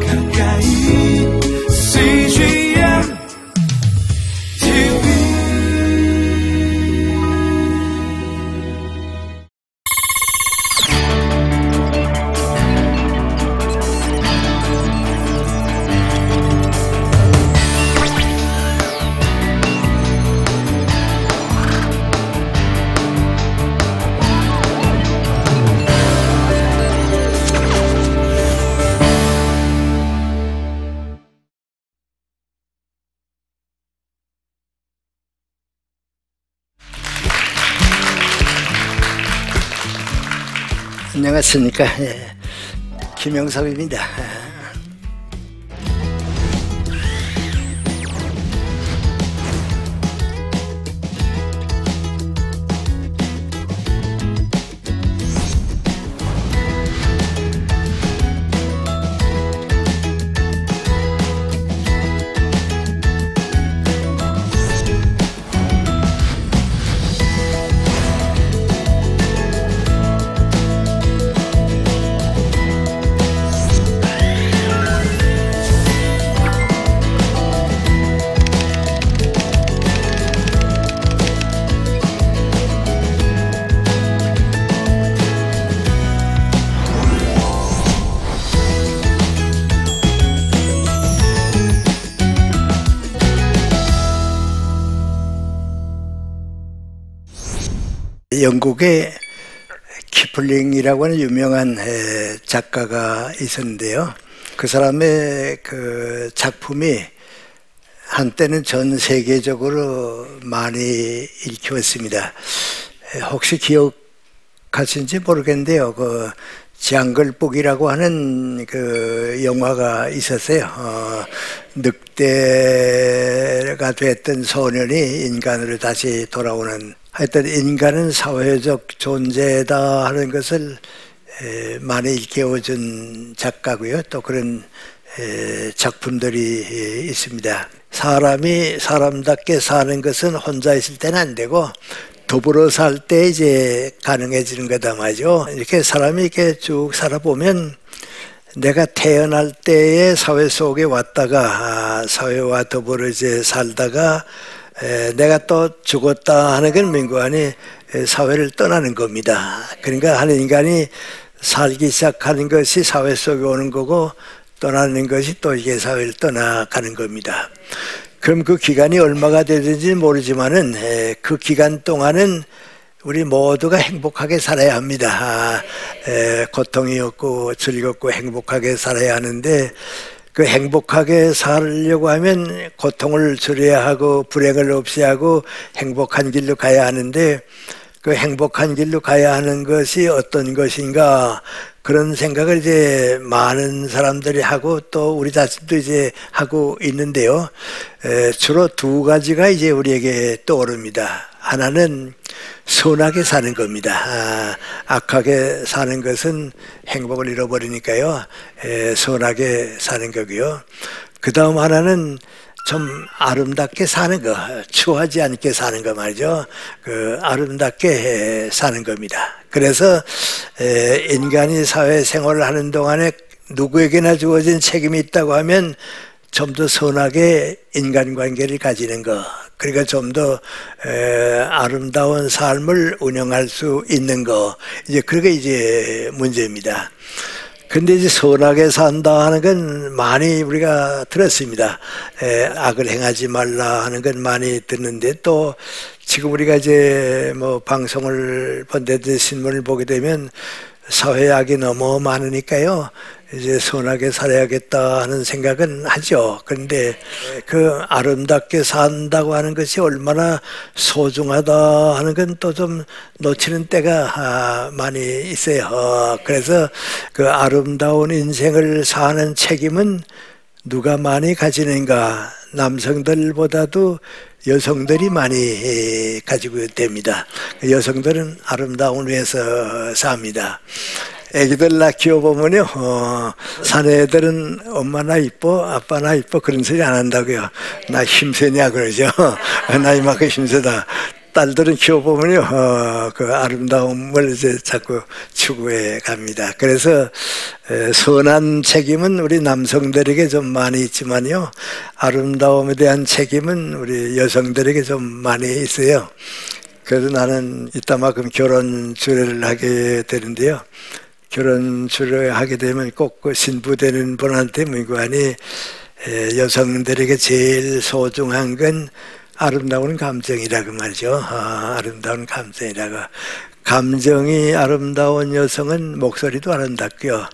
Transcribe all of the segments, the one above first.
가까 안녕하십니까. 예. 김영섭입니다. 영국의 키플링이라고 하는 유명한 에, 작가가 있었는데요. 그 사람의 그 작품이 한때는 전 세계적으로 많이 읽혔습니다. 에, 혹시 기억하신지 모르겠는데요. 그 정글북이라고 하는 그 영화가 있었어요. 어, 늑대가 됐던 소년이 인간으로 다시 돌아오는 하여튼 인간은 사회적 존재다 하는 것을 에, 많이 일깨워준 작가고요. 또 그런 에, 작품들이 에, 있습니다. 사람이 사람답게 사는 것은 혼자 있을 때는 안 되고 더불어 살 때 이제 가능해지는 거다 말이죠. 이렇게 사람이 이렇게 쭉 살아보면 내가 태어날 때의 사회 속에 왔다가 아, 사회와 더불어 이제 살다가 에, 내가 또 죽었다 하는 건 민구안이 사회를 떠나는 겁니다. 그러니까 한 인간이 살기 시작하는 것이 사회 속에 오는 거고 떠나는 것이 또 이게 사회를 떠나가는 겁니다. 그럼 그 기간이 얼마가 되든지 모르지만은 에, 그 기간 동안은 우리 모두가 행복하게 살아야 합니다. 아, 에, 고통이 없고 즐겁고 행복하게 살아야 하는데 그 행복하게 살려고 하면 고통을 줄여야 하고 불행을 없이 하고 행복한 길로 가야 하는데 그 행복한 길로 가야 하는 것이 어떤 것인가 그런 생각을 이제 많은 사람들이 하고 또 우리 자신도 이제 하고 있는데요. 에, 주로 두 가지가 이제 우리에게 떠오릅니다. 하나는 선하게 사는 겁니다. 아, 악하게 사는 것은 행복을 잃어버리니까요. 에, 선하게 사는 거고요. 그 다음 하나는 좀 아름답게 사는 거, 추하지 않게 사는 거 말이죠. 그 아름답게 사는 겁니다. 그래서 인간이 사회 생활을 하는 동안에 누구에게나 주어진 책임이 있다고 하면 좀 더 선하게 인간관계를 가지는 거. 그러니까 좀 더 아름다운 삶을 운영할 수 있는 거. 이제 그게 이제 문제입니다. 근데 이제 선하게 산다 하는 건 많이 우리가 들었습니다. 에, 악을 행하지 말라 하는 건 많이 듣는데 또 지금 우리가 이제 뭐 방송을 본데도 신문을 보게 되면 사회악이 너무 많으니까요. 이제 선하게 살아야겠다 하는 생각은 하죠. 그런데 그 아름답게 산다고 하는 것이 얼마나 소중하다 하는 건 또 좀 놓치는 때가 아, 많이 있어요. 그래서 그 아름다운 인생을 사는 책임은 누가 많이 가지는가 남성들보다도 여성들이 많이 가지고 됩니다. 여성들은 아름다운 위해서 삽니다. 애기들 나 키워보면요, 어, 사내들은 엄마 나 이뻐, 아빠 나 이뻐, 그런 소리 안 한다고요. 나 힘세냐, 그러죠. 나 이만큼 힘세다. 딸들은 키워보면요, 어, 그 아름다움을 이제 자꾸 추구해 갑니다. 그래서 에, 선한 책임은 우리 남성들에게 좀 많이 있지만요, 아름다움에 대한 책임은 우리 여성들에게 좀 많이 있어요. 그래서 나는 이따만큼 결혼 주례를 하게 되는데요. 결혼 주례를 하게 되면 꼭 그 신부 되는 분한테 문관이 에, 여성들에게 제일 소중한 건 아름다운 감정이라고 말이죠. 아, 아름다운 감정이라고. 감정이 아름다운 여성은 목소리도 아름답고요.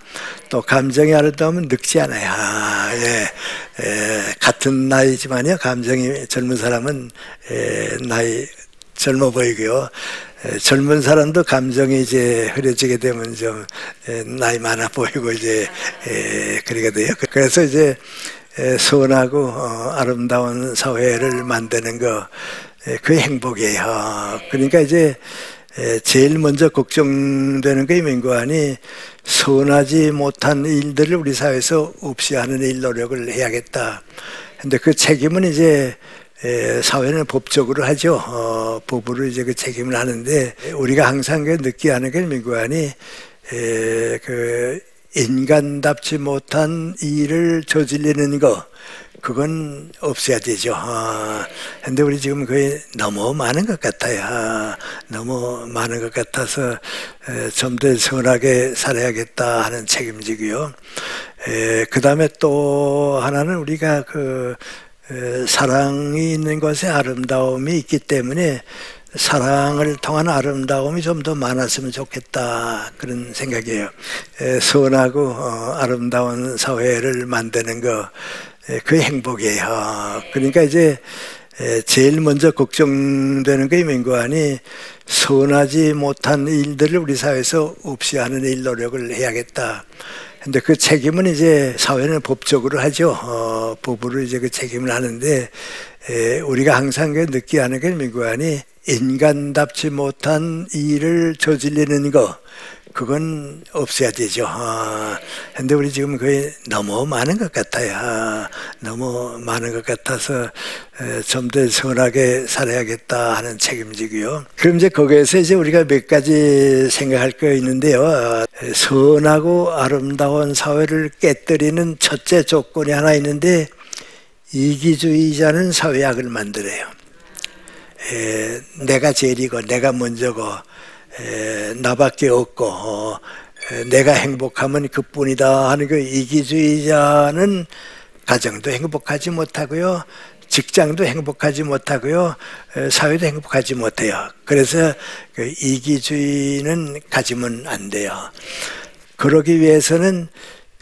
또 감정이 아름다우면 늙지 않아요. 아, 예. 에, 같은 나이지만요. 감정이 젊은 사람은 에, 나이 젊어 보이고요. 에, 젊은 사람도 감정이 이제 흐려지게 되면 좀 에, 나이 많아 보이고 이제 에, 그러게 돼요. 그래서 이제 에, 선하고 어, 아름다운 사회를 만드는 거 그게 행복이에요. 그러니까 이제 에, 제일 먼저 걱정되는 게 민관이 선하지 못한 일들을 우리 사회에서 없이 하는 일 노력을 해야겠다. 근데 그 책임은 이제 에, 사회는 법적으로 하죠. 어, 법으로 이제 그 책임을 하는데 우리가 항상 그 느끼하는 게 민관이 에, 그 인간답지 못한 일을 저지르는 거 그건 없어야 되죠. 아, 근데 우리 지금 거의 너무 많은 것 같아요. 아, 너무 많은 것 같아서 좀 더 선하게 살아야겠다 하는 책임지고요. 그 다음에 또 하나는 우리가 그 에, 사랑이 있는 것에 아름다움이 있기 때문에 사랑을 통한 아름다움이 좀 더 많았으면 좋겠다 그런 생각이에요. 에, 선하고 어, 아름다운 사회를 만드는 거 에, 그게 행복이에요. 그러니까 이제 에, 제일 먼저 걱정되는 게 민관이 선하지 못한 일들을 우리 사회에서 없이 하는 일 노력을 해야겠다. 근데 그 책임은 이제 사회는 법적으로 하죠. 어, 법으로 이제 그 책임을 하는데 에, 우리가 항상 그 느끼하는 게 민관이 인간답지 못한 일을 저지르는 거 그건 없어야 되죠. 아, 근데 우리 지금 거의 너무 많은 것 같아요. 아, 너무 많은 것 같아서 좀 더 선하게 살아야겠다 하는 책임지고요. 그럼 이제 거기에서 이제 우리가 몇 가지 생각할 거 있는데요. 아, 선하고 아름다운 사회를 깨뜨리는 첫째 조건이 하나 있는데 이기주의자는 사회학을 만들어요. 에, 내가 제일이고 내가 먼저고 에, 나밖에 없고 어, 에, 내가 행복하면 그뿐이다 하는 그 이기주의자는 가정도 행복하지 못하고요. 직장도 행복하지 못하고요. 에, 사회도 행복하지 못해요. 그래서 그 이기주의는 가지면 안 돼요. 그러기 위해서는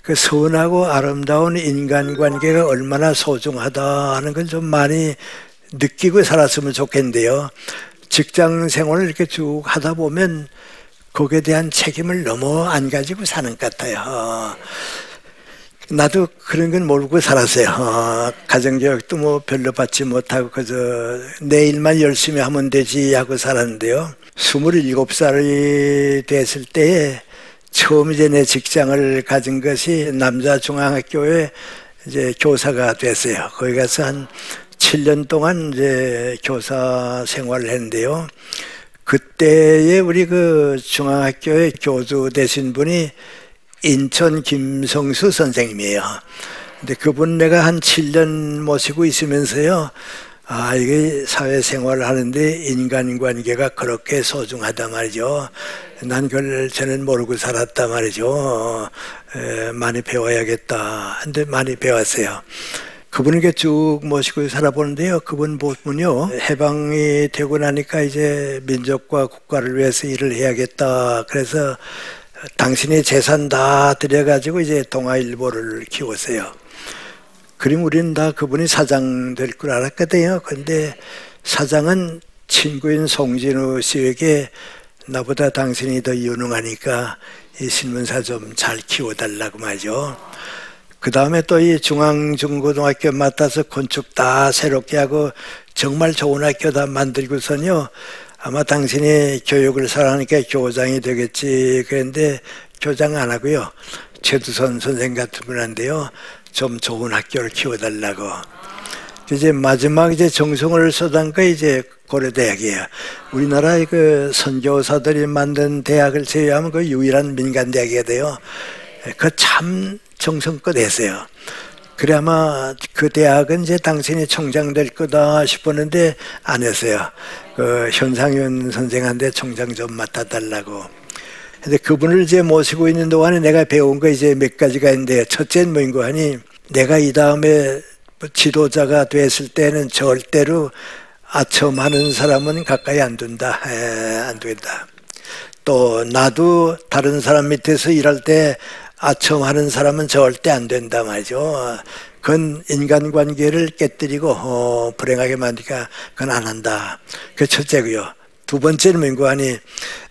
그 선하고 아름다운 인간관계가 얼마나 소중하다 하는 걸 좀 많이 느끼고 살았으면 좋겠는데요. 직장 생활을 이렇게 쭉 하다 보면 거기에 대한 책임을 너무 안 가지고 사는 것 같아요. 나도 그런 건 모르고 살았어요. 어, 가정교육도 뭐 별로 받지 못하고 그저 내 일만 열심히 하면 되지 하고 살았는데요. 27살이 됐을 때에 처음 이제 내 직장을 가진 것이 남자 중앙학교에 이제 교사가 됐어요. 거기 가서 한 7년 동안 이제 교사 생활을 했는데요. 그때에 우리 그 중앙학교의 교주 되신 분이 인천 김성수 선생님이에요. 근데 그분 내가 한 7년 모시고 있으면서요. 아, 이게 사회생활을 하는데 인간관계가 그렇게 소중하다 말이죠. 난 그걸 저는 모르고 살았다 말이죠. 에, 많이 배워야겠다. 근데 많이 배웠어요. 그분에게 쭉 모시고 살아보는데요. 그분 보면요. 해방이 되고 나니까 이제 민족과 국가를 위해서 일을 해야겠다. 그래서 당신의 재산 다 들여가지고 이제 동아일보를 키웠어요. 그럼 우리는 다 그분이 사장 될 줄 알았거든요. 근데 사장은 친구인 송진우 씨에게 나보다 당신이 더 유능하니까 이 신문사 좀 잘 키워달라고 말이죠. 그 다음에 또 이 중앙중고등학교 맡아서 건축 다 새롭게 하고 정말 좋은 학교 다 만들고선요. 아마 당신이 교육을 사랑하니까 교장이 되겠지. 그런데 교장 안 하고요. 최두선 선생 같은 분한테요. 좀 좋은 학교를 키워달라고. 이제 마지막 이제 정성을 쏟은 거 이제 고려대학이에요. 우리나라의 그 선교사들이 만든 대학을 제외하면 그 유일한 민간 대학이 돼요. 그 참 정성껏 했어요. 그래 아마 그 대학은 이제 당신이 총장 될 거다 싶었는데 안 했어요. 그 현상윤 선생한테 총장 좀 맡아달라고. 근데 그분을 이제 모시고 있는 동안에 내가 배운 거 이제 몇 가지가 있는데 첫째는 뭐인고 하니 내가 이 다음에 지도자가 됐을 때는 절대로 아첨하는 사람은 가까이 안 둔다. 에, 안 된다. 또 나도 다른 사람 밑에서 일할 때 아첨하는 사람은 절대 안 된다 말이죠. 그건 인간관계를 깨뜨리고 어, 불행하게 만드니까 그건 안 한다. 그 첫째고요. 두 번째는 뭔고 하니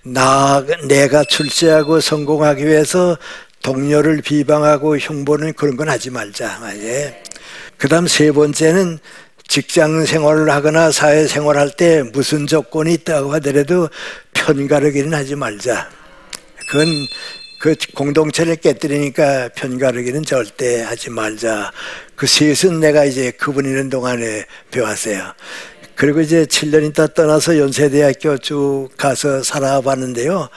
나 내가 출세하고 성공하기 위해서 동료를 비방하고 흉보는 그런 건 하지 말자. 예. 그다음 세 번째는 직장 생활을 하거나 사회 생활할 때 무슨 조건이 있다고 하더라도 편가르기는 하지 말자. 그건 그 공동체를 깨뜨리니까 편가르기는 절대 하지 말자. 그 셋은 내가 이제 그분 있는 동안에 배웠어요. 그리고 이제 7년 있다 떠나서 연세대학교 쭉 가서 살아봤는데요.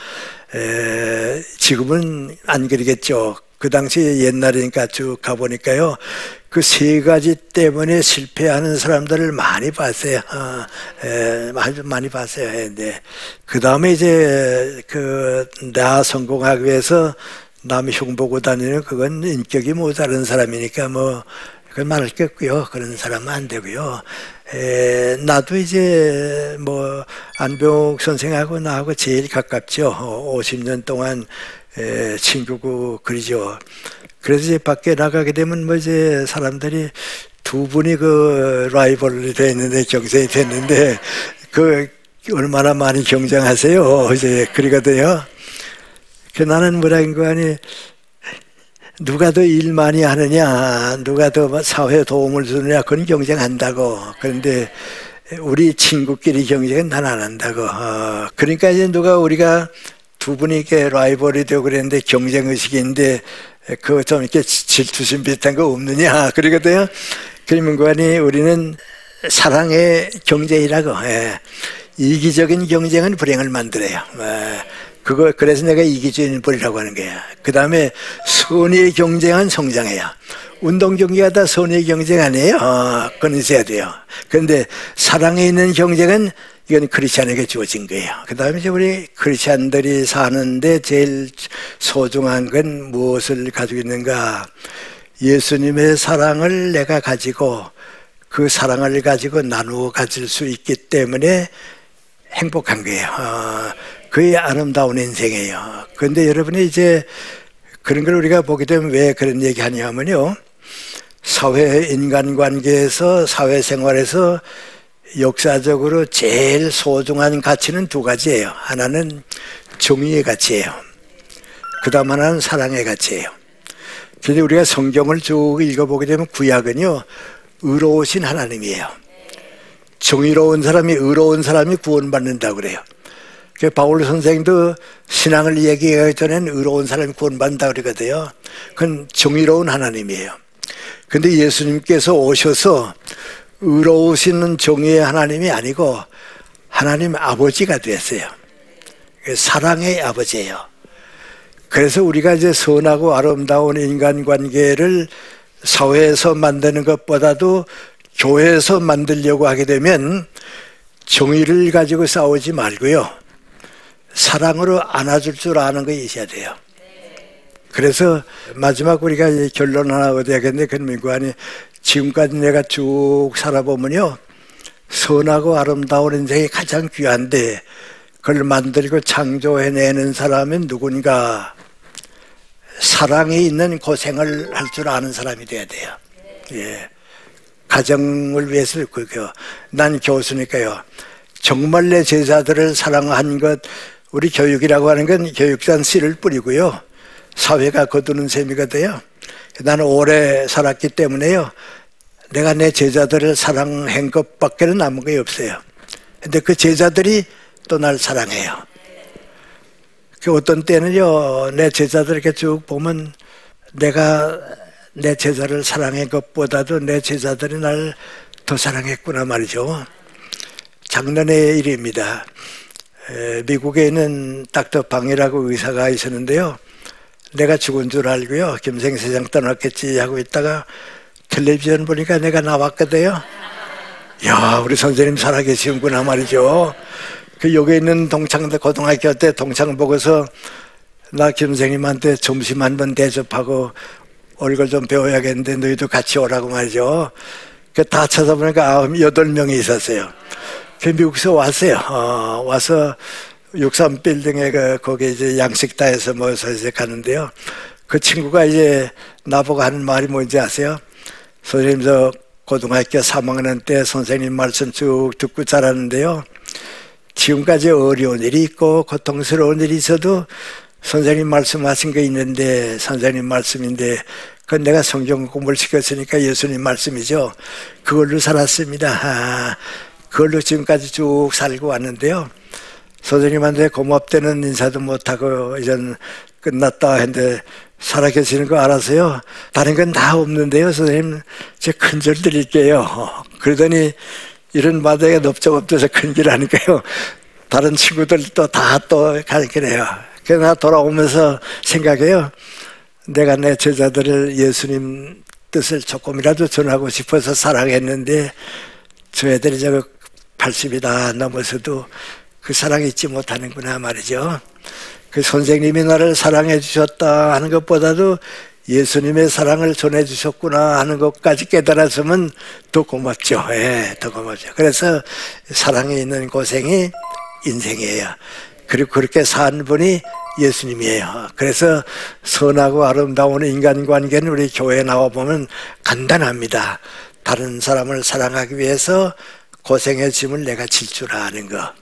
에, 지금은 안 그러겠죠. 그 당시 옛날이니까 쭉 가보니까요. 그 세 가지 때문에 실패하는 사람들을 많이 봤어요. 어, 에, 많이 봤어요. 네. 그 다음에 이제 그 나 성공하기 위해서 남이 흉보고 다니는 그건 인격이 모자른 사람이니까 뭐 그건 말할 게 없고요. 그런 사람은 안 되고요. 에, 나도 이제 뭐 안병 선생하고 나하고 제일 가깝죠. 50년 동안 에, 친구고 그러죠. 그래서 이제 밖에 나가게 되면 뭐 이제 사람들이 두 분이 그 라이벌이 됐는데 경쟁이 됐는데 그 얼마나 많이 경쟁하세요. 이제 그러거든요. 그 나는 뭐라는 거 아니 누가 더 일 많이 하느냐, 누가 더 사회에 도움을 주느냐, 그건 경쟁한다고. 그런데 우리 친구끼리 경쟁은 난 안 한다고. 어, 그러니까 이제 누가 우리가 두 분이 이렇게 라이벌이 되고 그랬는데 경쟁의식인데 그거 좀 이렇게 질투심 비슷한 거 없느냐. 그러거든요. 그러면 그니 우리는 사랑의 경쟁이라고. 예. 이기적인 경쟁은 불행을 만들어요. 예. 그거 그래서 내가 이기주의는 버리라고 하는 거야. 그 다음에 선의 경쟁은 성장해요. 운동 경기가 다 선의 경쟁 아니에요. 어, 그건 있어야 돼요. 그런데 사랑에 있는 경쟁은 이건 크리스찬에게 주어진 거예요. 그 다음에 이제 우리 크리스찬들이 사는데 제일 소중한 건 무엇을 가지고 있는가? 예수님의 사랑을 내가 가지고 그 사랑을 가지고 나누어 가질 수 있기 때문에 행복한 거예요. 어, 그의 아름다운 인생이에요. 그런데 여러분이 이제 그런 걸 우리가 보게 되면 왜 그런 얘기 하냐면요. 사회 인간관계에서 사회생활에서 역사적으로 제일 소중한 가치는 두 가지예요. 하나는 정의의 가치예요. 그 다음 하나는 사랑의 가치예요. 그런데 우리가 성경을 쭉 읽어보게 되면 구약은요, 의로우신 하나님이에요. 정의로운 사람이, 의로운 사람이 구원받는다고 그래요. 그 바울 선생도 신앙을 얘기하기 전에는 의로운 사람이 구원받는다 그러거든요. 그건 정의로운 하나님이에요. 근데 예수님께서 오셔서 의로우시는 정의의 하나님이 아니고 하나님 아버지가 됐어요. 사랑의 아버지예요. 그래서 우리가 이제 선하고 아름다운 인간관계를 사회에서 만드는 것보다도 교회에서 만들려고 하게 되면 정의를 가지고 싸우지 말고요. 사랑으로 안아줄 줄 아는 거 있어야 돼요. 그래서 마지막 우리가 결론 하나 얻어야겠는데 뭐고 하니 지금까지 내가 쭉 살아보면요. 선하고 아름다운 인생이 가장 귀한데 그걸 만들고 창조해내는 사람은 누군가 사랑이 있는 고생을 할 줄 아는 사람이 돼야 돼요. 예. 가정을 위해서 그게요. 난 교수니까요. 정말 내 제자들을 사랑한 것 우리 교육이라고 하는 건 교육산 씨를 뿌리고요. 사회가 거두는 셈이가 돼요. 나는 오래 살았기 때문에요. 내가 내 제자들을 사랑한 것밖에는 남은 게 없어요. 근데 그 제자들이 또 날 사랑해요. 그 어떤 때는요, 내 제자들 이렇게 쭉 보면 내가 내 제자를 사랑한 것보다도 내 제자들이 날 더 사랑했구나 말이죠. 작년의 일입니다. 에, 미국에 있는 닥터 방이라고 의사가 있었는데요. 내가 죽은 줄 알고요. 김생세장 떠났겠지 하고 있다가 텔레비전 보니까 내가 나왔거든요. 야, 우리 선생님 살아계시는구나 말이죠. 그 여기 있는 동창대 고등학교 때 동창 보고서 나 김생님한테 점심 한 번 대접하고 얼굴 좀 배워야겠는데 너희도 같이 오라고 말이죠. 그 다 찾아보니까 아홉 여덟 명이 있었어요. 그 미국에서 왔어요. 어, 와서 63 빌딩에 그 거기 이제 양식다에서 모여서 이제 가는데요. 그 친구가 이제 나보고 하는 말이 뭔지 아세요? 선생님 저 고등학교 3학년 때 선생님 말씀 쭉 듣고 자랐는데요. 지금까지 어려운 일이 있고 고통스러운 일이 있어도 선생님 말씀하신 거 있는데 선생님 말씀인데 그건 내가 성경 공부를 시켰으니까 예수님 말씀이죠. 그걸로 살았습니다. 아, 그걸로 지금까지 쭉 살고 왔는데요. 선생님한테 고맙다는 인사도 못하고 이젠 끝났다 했는데 살아계시는 거 알아서요. 다른 건 다 없는데요. 선생님 제 큰절 드릴게요. 그러더니 이런 바닥에 넓적없어서 큰길 하니까요. 다른 친구들도 다 또 가르치네요. 그래서 나 돌아오면서 생각해요. 내가 내 제자들을 예수님 뜻을 조금이라도 전하고 싶어서 사랑했는데 저 애들이 저 80이 다 넘어서도 그 사랑 잊지 못하는구나 말이죠. 그 선생님이 나를 사랑해 주셨다 하는 것보다도 예수님의 사랑을 전해 주셨구나 하는 것까지 깨달았으면 더 고맙죠. 예, 더 고맙죠. 그래서 사랑에 있는 고생이 인생이에요. 그리고 그렇게 산 분이 예수님이에요. 그래서 선하고 아름다운 인간관계는 우리 교회에 나와 보면 간단합니다. 다른 사람을 사랑하기 위해서 고생의 짐을 내가 질 줄 아는 거.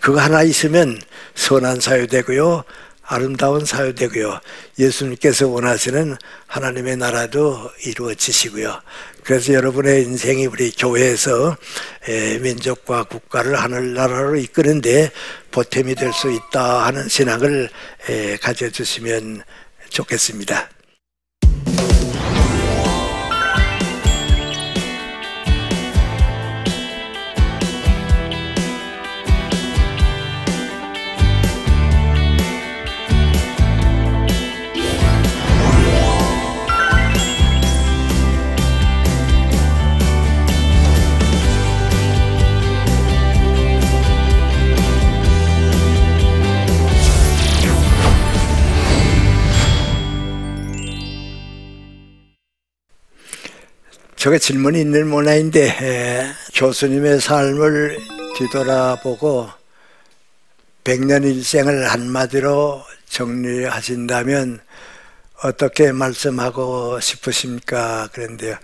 그거 하나 있으면 선한 사유 되고요. 아름다운 사유 되고요. 예수님께서 원하시는 하나님의 나라도 이루어지시고요. 그래서 여러분의 인생이 우리 교회에서 민족과 국가를 하늘나라로 이끄는데 보탬이 될 수 있다 하는 신앙을 가져주시면 좋겠습니다. 저게 질문이 있는 에, 교수님의 삶을 뒤돌아보고 백년 일생을 한마디로 정리하신다면 어떻게 말씀하고 싶으십니까? 그런데요.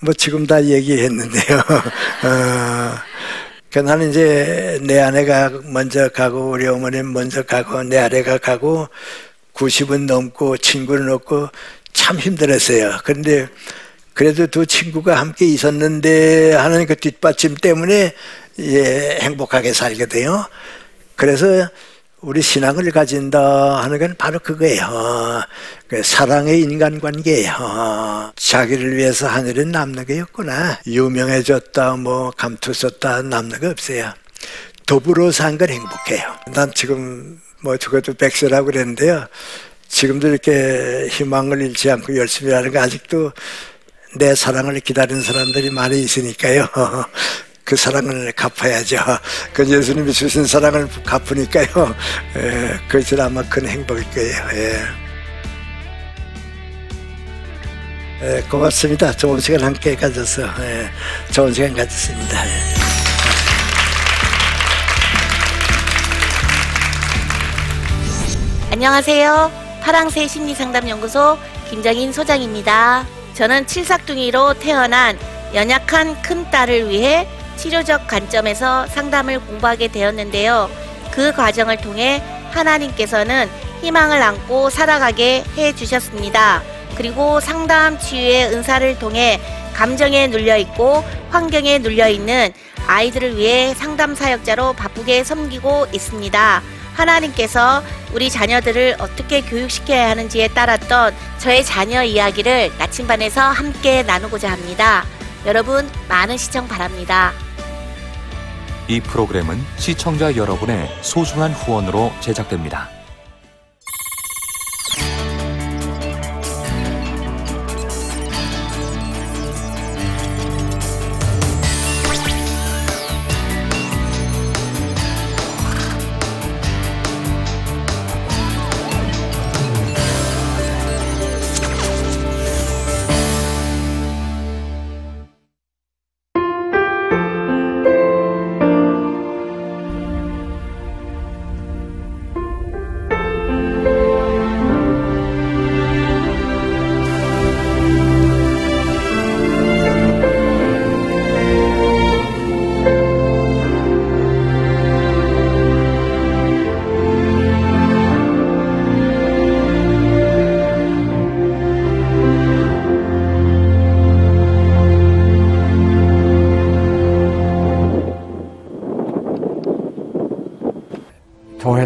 뭐 지금 다 얘기했는데요. 어, 그 나는 이제 내 아내가 먼저 가고 우리 어머니 먼저 가고 내 아내가 가고 90은 넘고 친구는 없고 참 힘들었어요. 그런데 그래도 두 친구가 함께 있었는데 하는 그 뒷받침 때문에 예, 행복하게 살게 돼요. 그래서 우리 신앙을 가진다 하는 건 바로 그거예요. 그 사랑의 인간관계예요. 자기를 위해서 하늘은 남는 게 없구나. 유명해졌다, 뭐 감투 썼다 남는 거 없어요. 더불어 산 건 행복해요. 난 지금 뭐 저것도 백세라고 그랬는데요. 지금도 이렇게 희망을 잃지 않고 열심히 하는 거 아직도 내 사랑을 기다리는 사람들이 많이 있으니까요. 그 사랑을 갚아야죠. 그 예수님이 주신 사랑을 갚으니까요. 예, 그것이 아마 큰 행복일 거예요. 예. 예, 고맙습니다. 좋은 시간 함께 가져서 예, 좋은 시간 가졌습니다. 예. 안녕하세요. 파랑새 심리상담연구소 김정인 소장입니다. 저는 칠삭둥이로 태어난 연약한 큰 딸을 위해 치료적 관점에서 상담을 공부하게 되었는데요. 그 과정을 통해 하나님께서는 희망을 안고 살아가게 해 주셨습니다. 그리고 상담 치유의 은사를 통해 감정에 눌려 있고 환경에 눌려 있는 아이들을 위해 상담 사역자로 바쁘게 섬기고 있습니다. 하나님께서 우리 자녀들을 어떻게 교육시켜야 하는지에 따랐던 저의 자녀 이야기를 나침반에서 함께 나누고자 합니다. 여러분 많은 시청 바랍니다. 이 프로그램은 시청자 여러분의 소중한 후원으로 제작됩니다.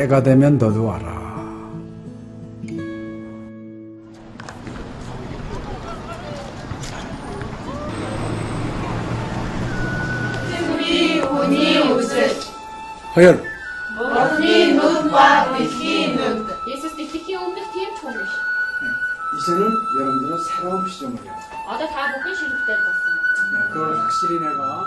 때가 되면 너도 와라. 허연. 머니 눈과 귀 눈. 예수님께 오면 뒤에 총을. 네, 이제는 여러분들은 새로운 시점을 해요. 어제 다 보기 싫을 때 봤어. 그걸 확실히 내가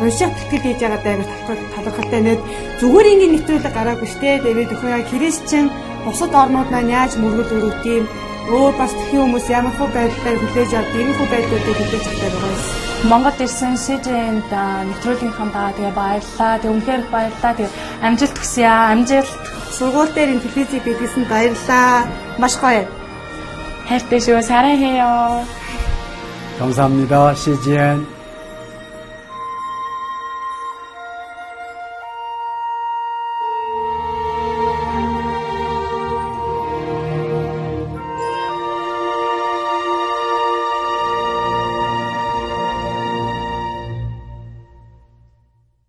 уншаа бэлтгэл хийж байгаа даа гэж талархалтай нээд зүгээр ингээд нэвтрүүлэг гараагүй штэ. Тэгээд өхөө яа Кристиан бусад орнууд маань яаж мөргөл өрөвдөйм өөр бас тхэн хүмүүс ямар хөө байдлаар хүлээж авд, ийм хөө байдлуудыг хүлээж авдаг байгаас Монгол ирсэн СЖН-д нэвтрүүлгийнхаа даа тэгээ баярлаа. Тэг үнхээр баярлаа. Тэг амжилт хүсье аа. Амжилт. Сургууль дээр ин телевизэд бидлсэн баярлаа. Маш гоё. хайртай шүү. Сарай хэё. 감사합니다. 시 g n